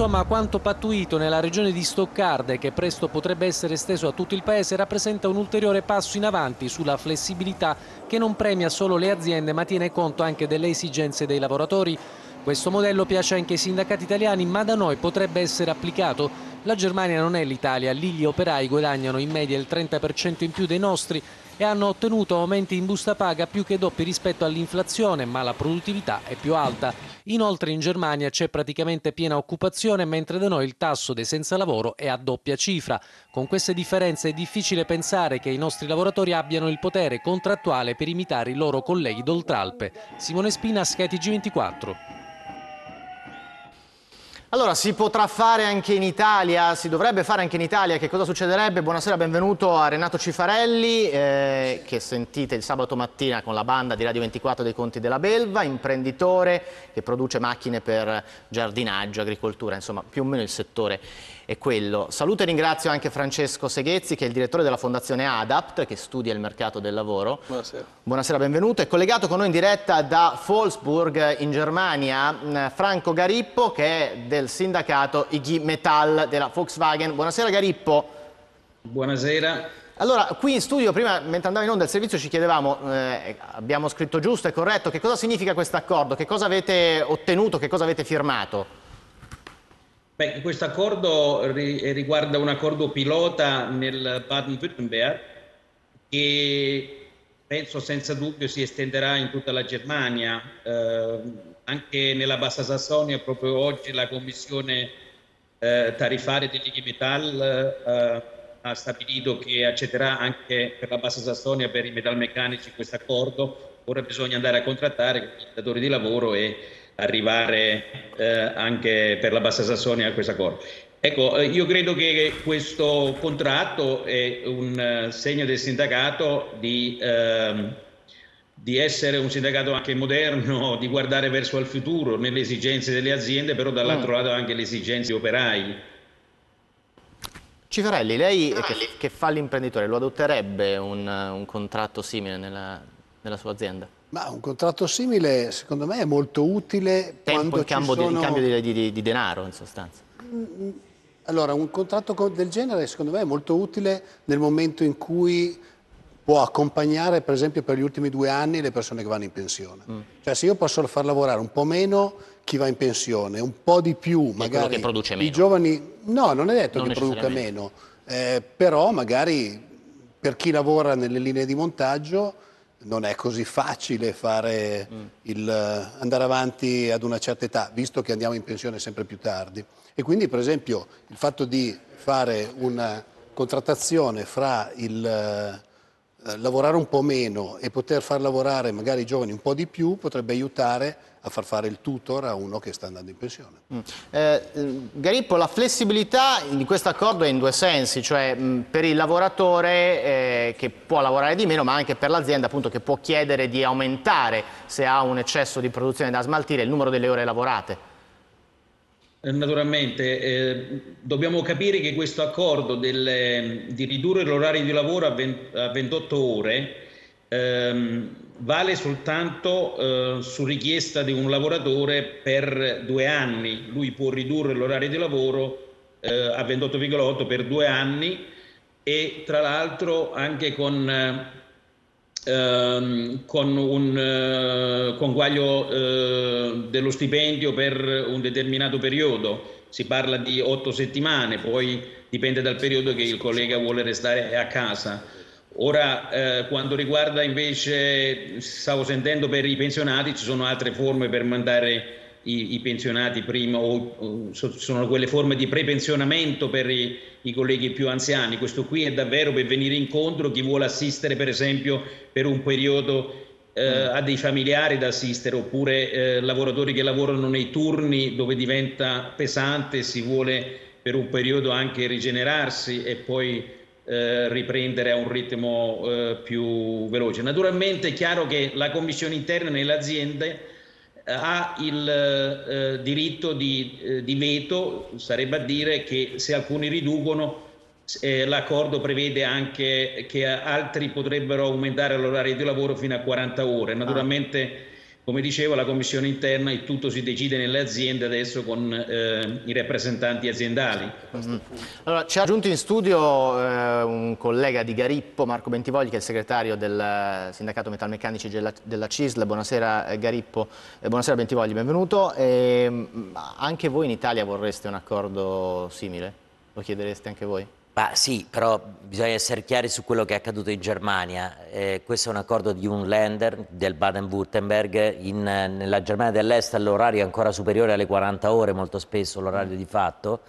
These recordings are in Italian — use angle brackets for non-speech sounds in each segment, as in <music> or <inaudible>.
Insomma, quanto pattuito nella regione di Stoccarde, che presto potrebbe essere esteso a tutto il paese, rappresenta un ulteriore passo in avanti sulla flessibilità che non premia solo le aziende ma tiene conto anche delle esigenze dei lavoratori. Questo modello piace anche ai sindacati italiani, ma da noi potrebbe essere applicato. La Germania non è l'Italia, lì gli operai guadagnano in media il 30% in più dei nostri e hanno ottenuto aumenti in busta paga più che doppi rispetto all'inflazione, ma la produttività è più alta. Inoltre in Germania c'è praticamente piena occupazione, mentre da noi il tasso dei senza lavoro è a doppia cifra. Con queste differenze è difficile pensare che i nostri lavoratori abbiano il potere contrattuale per imitare i loro colleghi d'Oltralpe. Simone Spina, SkyTG 24. Allora, si potrà fare anche in Italia, si dovrebbe fare anche in Italia, che cosa succederebbe? Buonasera, benvenuto a Renato Cifarelli, eh, che sentite il sabato mattina con la banda di Radio 24 dei Conti della Belva, imprenditore che produce macchine per giardinaggio, agricoltura, insomma più o meno il settore è quello. Saluto e ringrazio anche Francesco Seghezzi, che è il direttore della Fondazione ADAPT, che studia il mercato del lavoro. Buonasera. Buonasera, benvenuto. È collegato con noi in diretta da Wolfsburg, in Germania, Franco Garippo, che è del sindacato IG Metall della Volkswagen. Buonasera Garippo. Buonasera. Allora, qui in studio, prima, mentre andava in onda il servizio, ci chiedevamo, eh, abbiamo scritto giusto e corretto, che cosa significa questo accordo, che cosa avete ottenuto, che cosa avete firmato? Beh, questo accordo riguarda un accordo pilota nel Baden-Württemberg che penso senza dubbio si estenderà in tutta la Germania. Eh, anche nella Bassa Sassonia, proprio oggi, la Commissione eh, tariffaria di Metal eh, ha stabilito che accetterà anche per la Bassa Sassonia, per i metalmeccanici, questo accordo. Ora bisogna andare a contrattare con i datori di lavoro e arrivare eh, anche per la Bassa Sassonia a questo accordo. Ecco, eh, io credo che questo contratto è un eh, segno del sindacato di, eh, di, essere un sindacato anche moderno, di guardare verso il futuro nelle esigenze delle aziende, però dall'altro mm. lato anche le esigenze degli operai. Cifarelli, lei che, che fa l'imprenditore, lo adotterebbe un, un contratto simile nella, nella sua azienda? Ma un contratto simile secondo me è molto utile Tempo quando in cambio, sono... di, in cambio di, di, di, denaro in sostanza. Allora un contratto del genere secondo me è molto utile nel momento in cui può accompagnare per esempio per gli ultimi due anni le persone che vanno in pensione. Mm. Cioè se io posso far lavorare un po' meno chi va in pensione, un po' di più magari che produce meno. i giovani... No, non è detto non che produca meno, eh, però magari per chi lavora nelle linee di montaggio non è così facile fare mm. il, andare avanti ad una certa età, visto che andiamo in pensione sempre più tardi. E quindi, per esempio, il fatto di fare una contrattazione fra il eh, lavorare un po' meno e poter far lavorare magari i giovani un po' di più potrebbe aiutare a far fare il tutor a uno che sta andando in pensione. Mm. Eh, Garippo, la flessibilità di questo accordo è in due sensi, cioè mh, mm, per il lavoratore eh, che può lavorare di meno, ma anche per l'azienda appunto che può chiedere di aumentare se ha un eccesso di produzione da smaltire il numero delle ore lavorate. Eh, naturalmente, eh, dobbiamo capire che questo accordo del, di ridurre l'orario di lavoro a, 20, a 28 ore ehm, vale soltanto eh, su richiesta di un lavoratore per due anni. Lui può ridurre l'orario di lavoro eh, a 28,8 per due anni e tra l'altro anche con, ehm, con un eh, conguaglio eh, dello stipendio per un determinato periodo. Si parla di otto settimane, poi dipende dal periodo che il collega vuole restare a casa Ora, eh, quando riguarda invece, stavo sentendo per i pensionati, ci sono altre forme per mandare i, i pensionati prima, o, o, sono quelle forme di prepensionamento per i, i, colleghi più anziani. Questo qui è davvero per venire incontro chi vuole assistere, per esempio, per un periodo eh, mm. a dei familiari da assistere, oppure eh, lavoratori che lavorano nei turni dove diventa pesante, si vuole per un periodo anche rigenerarsi e poi eh, riprendere a un ritmo eh, più veloce. Naturalmente è chiaro che la commissione interna nelle aziende ha il eh, diritto di, eh, di, veto, sarebbe a dire che se alcuni riducono eh, l'accordo prevede anche che altri potrebbero aumentare l'orario di lavoro fino a 40 ore. Naturalmente come dicevo, la commissione interna e tutto si decide nelle aziende adesso con eh, i rappresentanti aziendali. Mm-hmm. Allora, ci ha aggiunto in studio eh, un collega di Garippo, Marco Bentivogli, che è il segretario del sindacato metalmeccanici della, CISL. Buonasera eh, Garippo, eh, buonasera Bentivogli, benvenuto. Ehm, anche voi in Italia vorreste un accordo simile? Lo chiedereste anche voi? Ma sì, però bisogna essere chiari su quello che è accaduto in Germania. Eh, questo è un accordo di un Länder del Baden-Württemberg. Nella Germania dell'Est l'orario è ancora superiore alle 40 ore, molto spesso l'orario di fatto,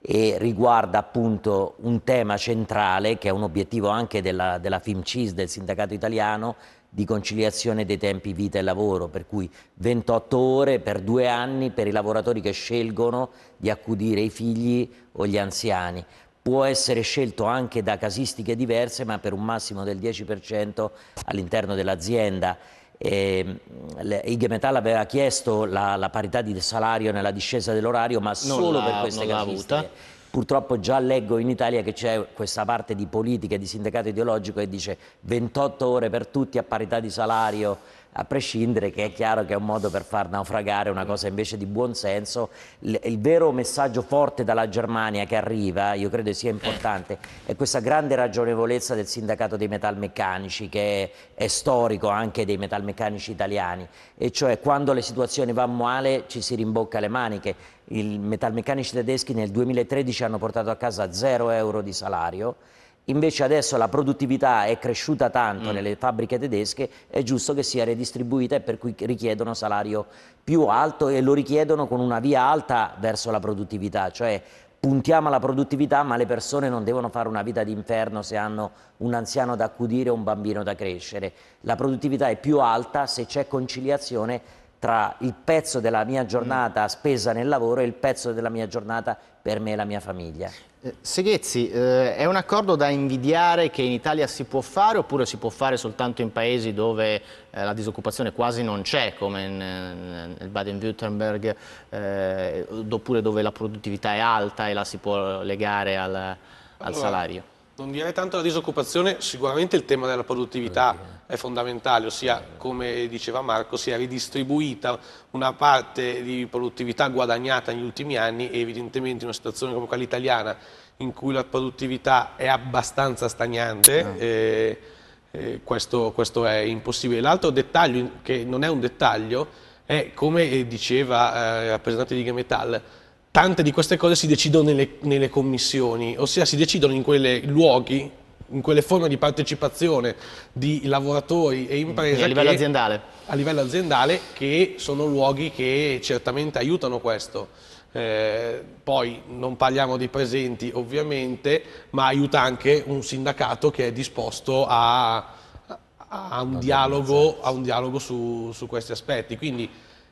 e riguarda appunto un tema centrale che è un obiettivo anche della, della FIMCIS, del sindacato italiano, di conciliazione dei tempi vita e lavoro, per cui 28 ore per due anni per i lavoratori che scelgono di accudire i figli o gli anziani può essere scelto anche da casistiche diverse ma per un massimo del 10% all'interno dell'azienda. Eh, IG Metal aveva chiesto la, la, parità di salario nella discesa dell'orario ma solo per queste casistiche. Purtroppo già leggo in Italia che c'è questa parte di politica e di sindacato ideologico che dice 28 ore per tutti a parità di salario a prescindere che è chiaro che è un modo per far naufragare una cosa invece di buon senso. Il, il vero messaggio forte dalla Germania che arriva, io credo sia importante, è questa grande ragionevolezza del sindacato dei metalmeccanici che è, è storico anche dei metalmeccanici italiani e cioè quando le situazioni vanno male ci si rimbocca le maniche. I metalmeccanici tedeschi nel 2013 hanno portato a casa 0 euro di salario Invece adesso la produttività è cresciuta tanto mm. nelle fabbriche tedesche, è giusto che sia redistribuita e per cui richiedono salario più alto e lo richiedono con una via alta verso la produttività, cioè puntiamo alla produttività ma le persone non devono fare una vita d'inferno se hanno un anziano da accudire o un bambino da crescere. La produttività è più alta se c'è conciliazione tra il pezzo della mia giornata spesa nel lavoro e il pezzo della mia giornata per me e la mia famiglia. Eh, Seghezzi, eh, è un accordo da invidiare che in Italia si può fare oppure si può fare soltanto in paesi dove eh, la disoccupazione quasi non c'è, come nel Baden-Württemberg, eh, oppure dove la produttività è alta e la si può legare al, al allora, salario? Non direi tanto la disoccupazione, sicuramente il tema della produttività è fondamentale, ossia come diceva Marco si è ridistribuita una parte di produttività guadagnata negli ultimi anni e evidentemente in una situazione come quella italiana in cui la produttività è abbastanza stagnante ah. eh, eh, questo, questo, è impossibile. L'altro dettaglio che non è un dettaglio è come diceva eh, il rappresentante di Gemetal tante di queste cose si decidono nelle, nelle commissioni, ossia si decidono in quei luoghi in quelle forme di partecipazione di lavoratori e imprese a livello, che, aziendale. a livello aziendale che sono luoghi che certamente aiutano questo. Eh, poi non parliamo di presenti ovviamente, ma aiuta anche un sindacato che è disposto a, a, un, dialogo, a un, dialogo, su, su questi aspetti. Quindi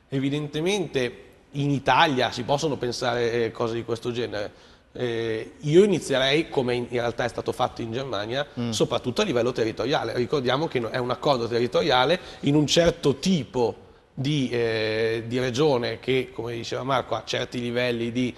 evidentemente in Italia si possono pensare eh, cose di questo genere. Eh, io inizierei, come in realtà è stato fatto in Germania, mm. soprattutto a livello territoriale. Ricordiamo che è un accordo territoriale in un certo tipo di, eh, di regione che, come diceva Marco, ha certi livelli di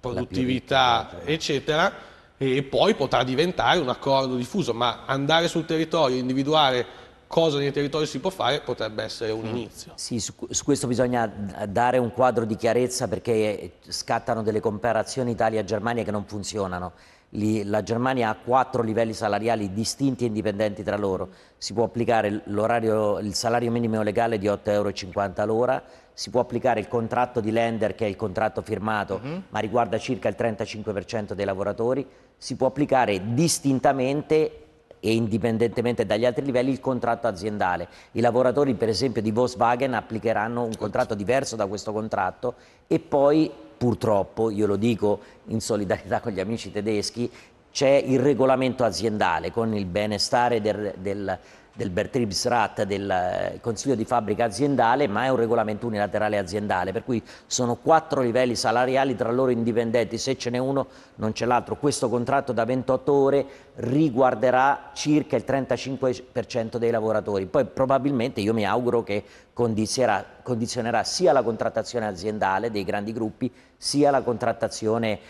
produttività, certo. eccetera, e poi potrà diventare un accordo diffuso, ma andare sul territorio, individuare cosa nel territorio si può fare potrebbe essere un mm. inizio. Sì, su, su, questo bisogna dare un quadro di chiarezza perché scattano delle comparazioni Italia-Germania che non funzionano. Lì, la Germania ha quattro livelli salariali distinti e indipendenti tra loro. Si può applicare il salario minimo legale di 8,50 euro l'ora, si può applicare il contratto di lender che è il contratto firmato mhm. -huh. ma riguarda circa il 35% dei lavoratori, si può applicare distintamente e indipendentemente dagli altri livelli il contratto aziendale. I lavoratori per esempio di Volkswagen applicheranno un contratto diverso da questo contratto e poi purtroppo, io lo dico in solidarietà con gli amici tedeschi, c'è il regolamento aziendale con il benestare del, del del Betriebsrat, del eh, Consiglio di fabbrica aziendale, ma è un regolamento unilaterale aziendale, per cui sono quattro livelli salariali tra loro indipendenti, se ce n'è uno non c'è l'altro. Questo contratto da 28 ore riguarderà circa il 35% dei lavoratori, poi probabilmente io mi auguro che condizionerà sia la contrattazione aziendale dei grandi gruppi, sia la contrattazione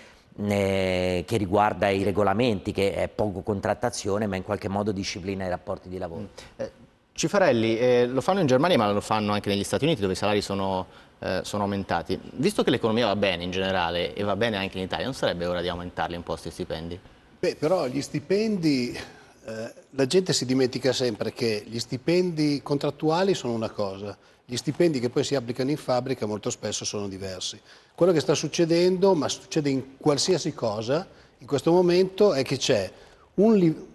eh, che riguarda i regolamenti, che è poco contrattazione, ma in qualche modo disciplina i rapporti di lavoro. Mm. Eh, Cifarelli, eh, lo fanno in Germania ma lo fanno anche negli Stati Uniti dove i salari sono, eh, sono, aumentati. Visto che l'economia va bene in generale e va bene anche in Italia, non sarebbe ora di aumentarli un po' questi stipendi? Beh, però gli stipendi, eh, la gente si dimentica sempre che gli stipendi contrattuali sono una cosa, gli stipendi che poi si applicano in fabbrica molto spesso sono diversi. Quello che sta succedendo, ma succede in qualsiasi cosa, in questo momento è che c'è un livello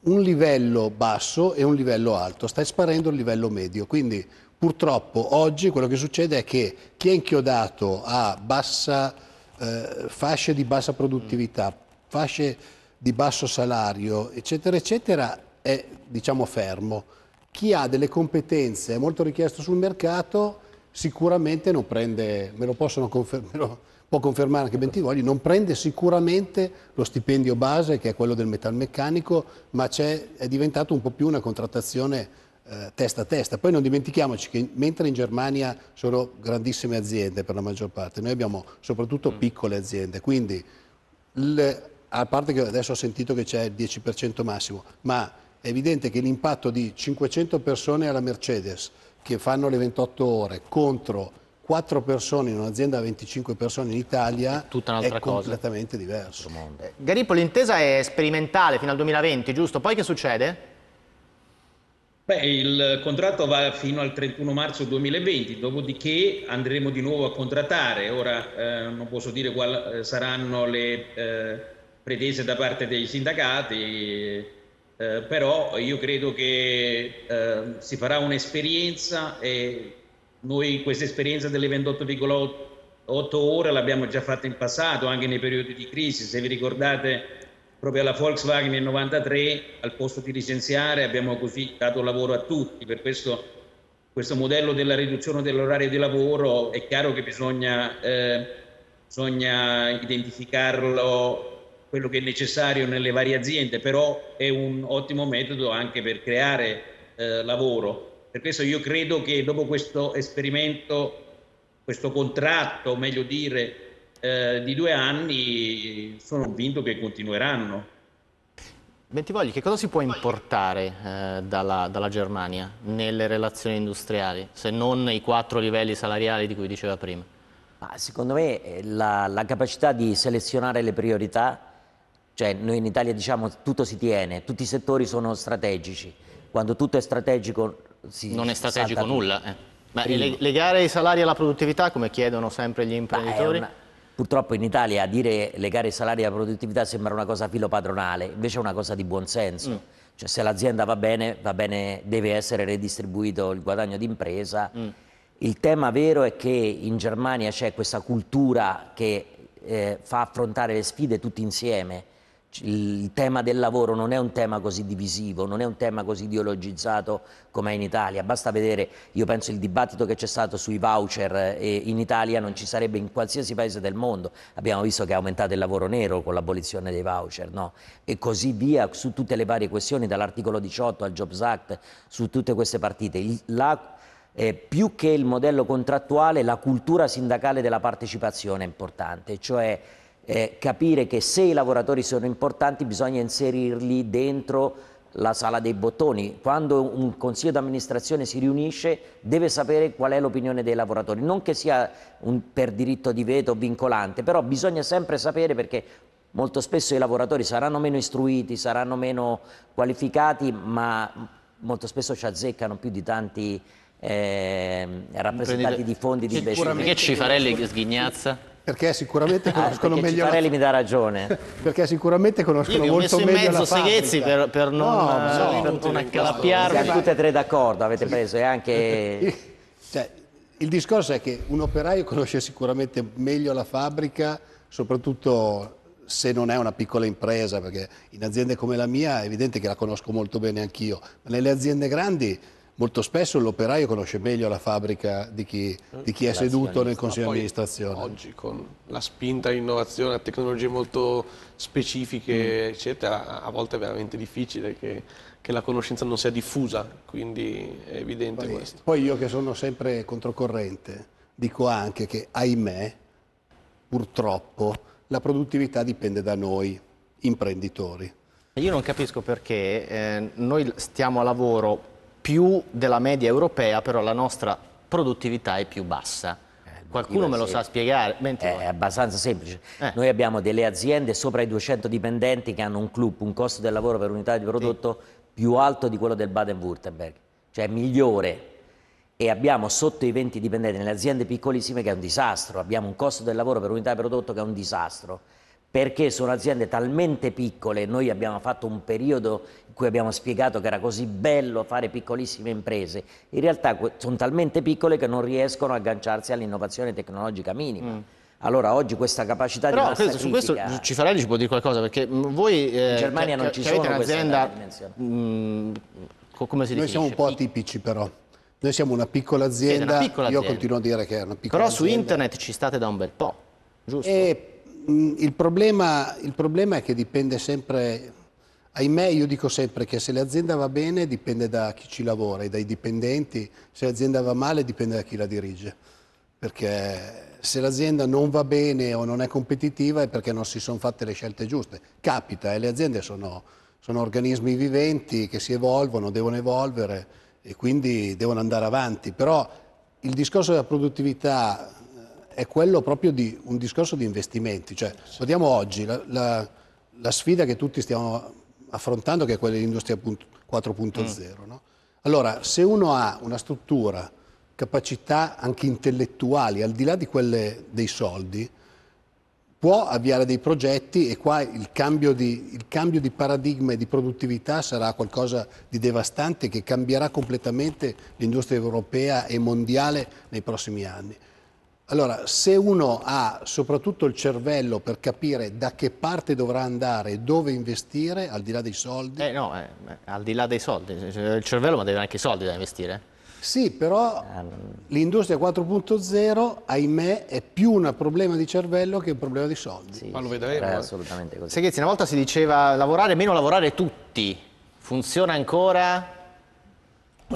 un livello basso e un livello alto, sta sparendo il livello medio. Quindi purtroppo oggi quello che succede è che chi è inchiodato a bassa, eh, fasce di bassa produttività, fasce di basso salario, eccetera, eccetera, è diciamo fermo. Chi ha delle competenze, è molto richiesto sul mercato, sicuramente non prende, me lo possono confermare può confermare anche Bentivogli, non prende sicuramente lo stipendio base che è quello del metalmeccanico, ma è diventato un po' più una contrattazione eh, testa a testa. Poi non dimentichiamoci che mentre in Germania sono grandissime aziende per la maggior parte, noi abbiamo soprattutto mm. piccole aziende, quindi le, a parte che adesso ho sentito che c'è il 10% massimo, ma è evidente che l'impatto di 500 persone alla Mercedes che fanno le 28 ore contro 4 persone in un'azienda a 25 persone in Italia è, è completamente diverso. Eh, Garippo, l'intesa è sperimentale fino al 2020, giusto? Poi che succede? Beh, il contratto va fino al 31 marzo 2020, dopodiché andremo di nuovo a contrattare. Ora eh, non posso dire quali eh, saranno le eh, pretese da parte dei sindacati, eh, però io credo che eh, si farà un'esperienza e noi questa esperienza delle 28,8 ore l'abbiamo già fatta in passato, anche nei periodi di crisi. Se vi ricordate, proprio alla Volkswagen nel 93, al posto di licenziare, abbiamo così dato lavoro a tutti. Per questo, questo modello della riduzione dell'orario di lavoro è chiaro che bisogna, eh, bisogna identificarlo quello che è necessario nelle varie aziende, però è un ottimo metodo anche per creare eh, lavoro. Per questo io credo che dopo questo esperimento, questo contratto, meglio dire, eh, di due anni, sono convinto che continueranno. Bentivogli, che cosa si può importare eh, dalla, dalla, Germania nelle relazioni industriali, se non i quattro livelli salariali di cui diceva prima? Ma secondo me eh, la, la, capacità di selezionare le priorità, cioè noi in Italia diciamo tutto si tiene, tutti i settori sono strategici, quando tutto è strategico si Non è strategico nulla. Eh. Ma legare i salari alla produttività, come chiedono sempre gli imprenditori? Una... Purtroppo in Italia dire legare i salari alla produttività sembra una cosa filopadronale, invece è una cosa di buonsenso. Mm. Cioè se l'azienda va bene, va bene, deve essere redistribuito il guadagno d'impresa. Mm. Il tema vero è che in Germania c'è questa cultura che eh, fa affrontare le sfide tutti insieme il tema del lavoro non è un tema così divisivo, non è un tema così ideologizzato come è in Italia. Basta vedere, io penso, il dibattito che c'è stato sui voucher eh, in Italia non ci sarebbe in qualsiasi paese del mondo. Abbiamo visto che è aumentato il lavoro nero con l'abolizione dei voucher, no? E così via su tutte le varie questioni, dall'articolo 18 al Jobs Act, su tutte queste partite. La, eh, più che il modello contrattuale, la cultura sindacale della partecipazione è importante, cioè eh, capire che se i lavoratori sono importanti bisogna inserirli dentro la sala dei bottoni. Quando un consiglio d'amministrazione si riunisce deve sapere qual è l'opinione dei lavoratori, non che sia un, per diritto di veto vincolante, però bisogna sempre sapere perché molto spesso i lavoratori saranno meno istruiti, saranno meno qualificati, ma molto spesso ci azzeccano più di tanti eh, rappresentanti di fondi di investimento. Perché Cifarelli sghignazza? <laughs> Perché sicuramente conoscono ah, meglio Ciparelli la... mi dà ragione. Perché sicuramente conoscono molto meglio la Io ho messo in mezzo Seghezzi per, per non, no, no, per non accalappiarmi. Siamo tutte e tre d'accordo, avete preso e anche... <laughs> Cioè, il discorso è che un operaio conosce sicuramente meglio la fabbrica, soprattutto se non è una piccola impresa, perché in aziende come la mia è evidente che la conosco molto bene anch'io, ma nelle aziende grandi molto spesso l'operaio conosce meglio la fabbrica di chi, di chi è seduto nel consiglio di amministrazione. Oggi con la spinta all'innovazione, a tecnologie molto specifiche, mm. eccetera, a volte è veramente difficile che, che, la conoscenza non sia diffusa, quindi è evidente poi, questo. Poi io che sono sempre controcorrente, dico anche che, ahimè, purtroppo, la produttività dipende da noi, imprenditori. Io non capisco perché eh, noi stiamo a lavoro più della media europea, però la nostra produttività è più bassa. Qualcuno me lo sa spiegare? Menti È voi. abbastanza semplice. Eh. Noi abbiamo delle aziende sopra i 200 dipendenti che hanno un club, un costo del lavoro per unità di prodotto più alto di quello del Baden-Württemberg, cioè migliore. E abbiamo sotto i 20 dipendenti nelle aziende piccolissime che è un disastro. Abbiamo un costo del lavoro per unità di prodotto che è un disastro. Perché sono aziende talmente piccole, noi abbiamo fatto un periodo in cui abbiamo spiegato che era così bello fare piccolissime imprese, in realtà sono talmente piccole che non riescono a agganciarsi all'innovazione tecnologica minima. Allora oggi questa capacità di Però massa questo- su questo critica- Cifarelli ci può dire qualcosa, perché mh, voi eh, In Germania che- non ci sono queste un'azienda, co- come si Noi definisce? siamo un po' Pic- atipici però. Noi siamo una piccola azienda, una piccola io azienda. continuo a dire che è una piccola Però su azienda. internet ci state da un bel po', giusto? E, mh, il, problema, il problema è che dipende sempre, ahimè io dico sempre che se l'azienda va bene dipende da chi ci lavora e dai dipendenti, se l'azienda va male dipende da chi la dirige, perché se l'azienda non va bene o non è competitiva è perché non si sono fatte le scelte giuste. Capita, e le aziende sono, sono organismi viventi che si evolvono, devono evolvere e quindi devono andare avanti, però il discorso della produttività eh, è quello proprio di un discorso di investimenti. Cioè, guardiamo oggi la, la- la sfida che tutti stiamo affrontando, che è quella dell'industria punt- 4.0. no? Allora, se uno ha una struttura, capacità anche intellettuali, al di là di quelle dei soldi, può avviare dei progetti e qua il cambio, di, il cambio di paradigma e di produttività sarà qualcosa di devastante che cambierà completamente l'industria europea e mondiale nei prossimi anni. Allora, se uno ha soprattutto il cervello per capire da che parte dovrà andare e dove investire, al di là dei soldi, Eh no, eh, eh, al di là dei soldi, il cervello ma deve anche i soldi da investire. sì, però l'industria 4.0, ahimè, è più un problema di cervello che un problema di soldi. Sì, Ma lo sì, vedremo, È eh. assolutamente così. Seghezzi, una volta si diceva lavorare meno, lavorare tutti. Funziona ancora?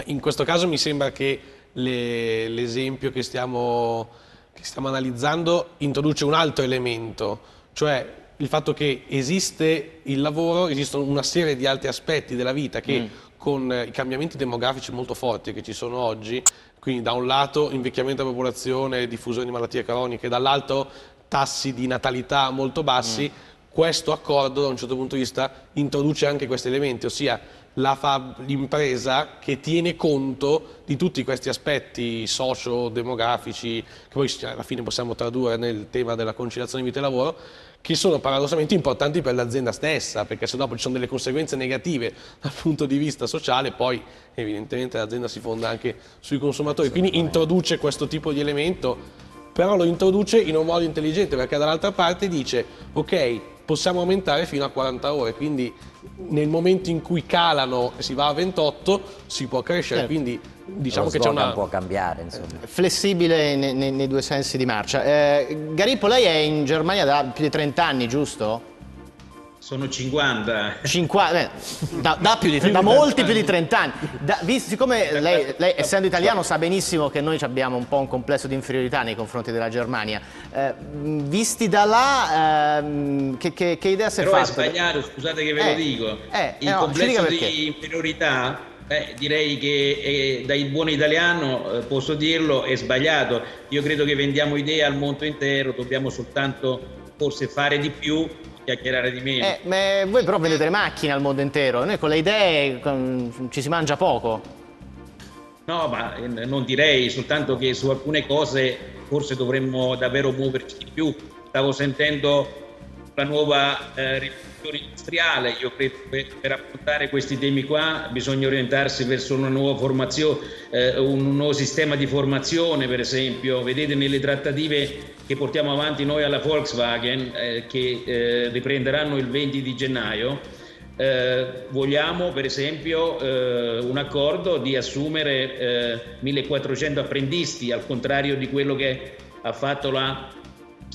In questo caso mi sembra che le- l'esempio che stiamo, che stiamo analizzando introduce un altro elemento, cioè il fatto che esiste il lavoro, esistono una serie di altri aspetti della vita che con eh, i cambiamenti demografici molto forti che ci sono oggi, quindi da un lato invecchiamento della popolazione, diffusione di malattie croniche, dall'altro tassi di natalità molto bassi, questo accordo da un certo punto di vista introduce anche questi elementi, ossia l'impresa che tiene conto di tutti questi aspetti socio-demografici, che poi alla fine possiamo tradurre nel tema della conciliazione vita e lavoro, che sono paradossalmente importanti per l'azienda stessa, perché se dopo ci sono delle conseguenze negative dal punto di vista sociale, poi evidentemente l'azienda si fonda anche sui consumatori. Quindi introduce questo tipo di elemento, però lo introduce in un modo intelligente, perché dall'altra parte dice, ok, possiamo aumentare fino a 40 ore, quindi nel momento in cui calano e si va a 28 si può crescere, Certo. quindi diciamo Lo che c'è una... può cambiare, insomma. Flessibile ne- ne- nei, due sensi di marcia. Eh, Garippo, lei è in Germania da più di 30 anni, giusto? Sono 50. 50, eh, da, da più di, da molti più di 30 anni. Da- vis- siccome lei, lei, essendo italiano, sa benissimo che noi abbiamo un po' un complesso di inferiorità nei confronti della Germania. Eh, visti da là, ehm, che, che- che idea si è Però è fatta? sbagliato, scusate che ve Eh, lo dico. eh, Il eh, no, complesso di inferiorità, eh, direi che eh, da buon italiano eh, posso dirlo, è sbagliato. Io credo che vendiamo idee al mondo intero, dobbiamo soltanto forse fare di più, chiacchierare di meno. Eh, ma voi però vendete le macchine al mondo intero, noi con le idee con- ci si mangia poco. No, ma eh, non direi, soltanto che su alcune cose forse dovremmo davvero muoverci di più. Stavo sentendo la nuova eh, rivoluzione industriale, io credo che per affrontare questi temi qua bisogna orientarsi verso una nuova formazione, eh, un nuovo sistema di formazione per esempio. Vedete nelle trattative che portiamo avanti noi alla Volkswagen, eh, che eh, riprenderanno il 20 di gennaio, eh, vogliamo per esempio eh, un accordo di assumere eh, 1400 apprendisti al contrario di quello che ha fatto la-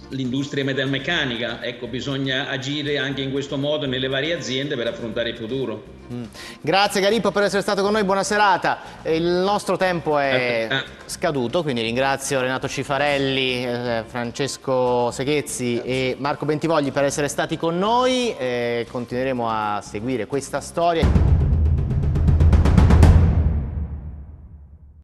l'industria metalmeccanica. Ecco, bisogna agire anche in questo modo nelle varie aziende per affrontare il futuro. Grazie Garippo per essere stato con noi, buona serata. Il nostro tempo è Ah. scaduto, quindi ringrazio Renato Cifarelli, eh, Francesco Seghezzi e Marco Bentivogli per essere stati con noi. Eh, continueremo a seguire questa storia.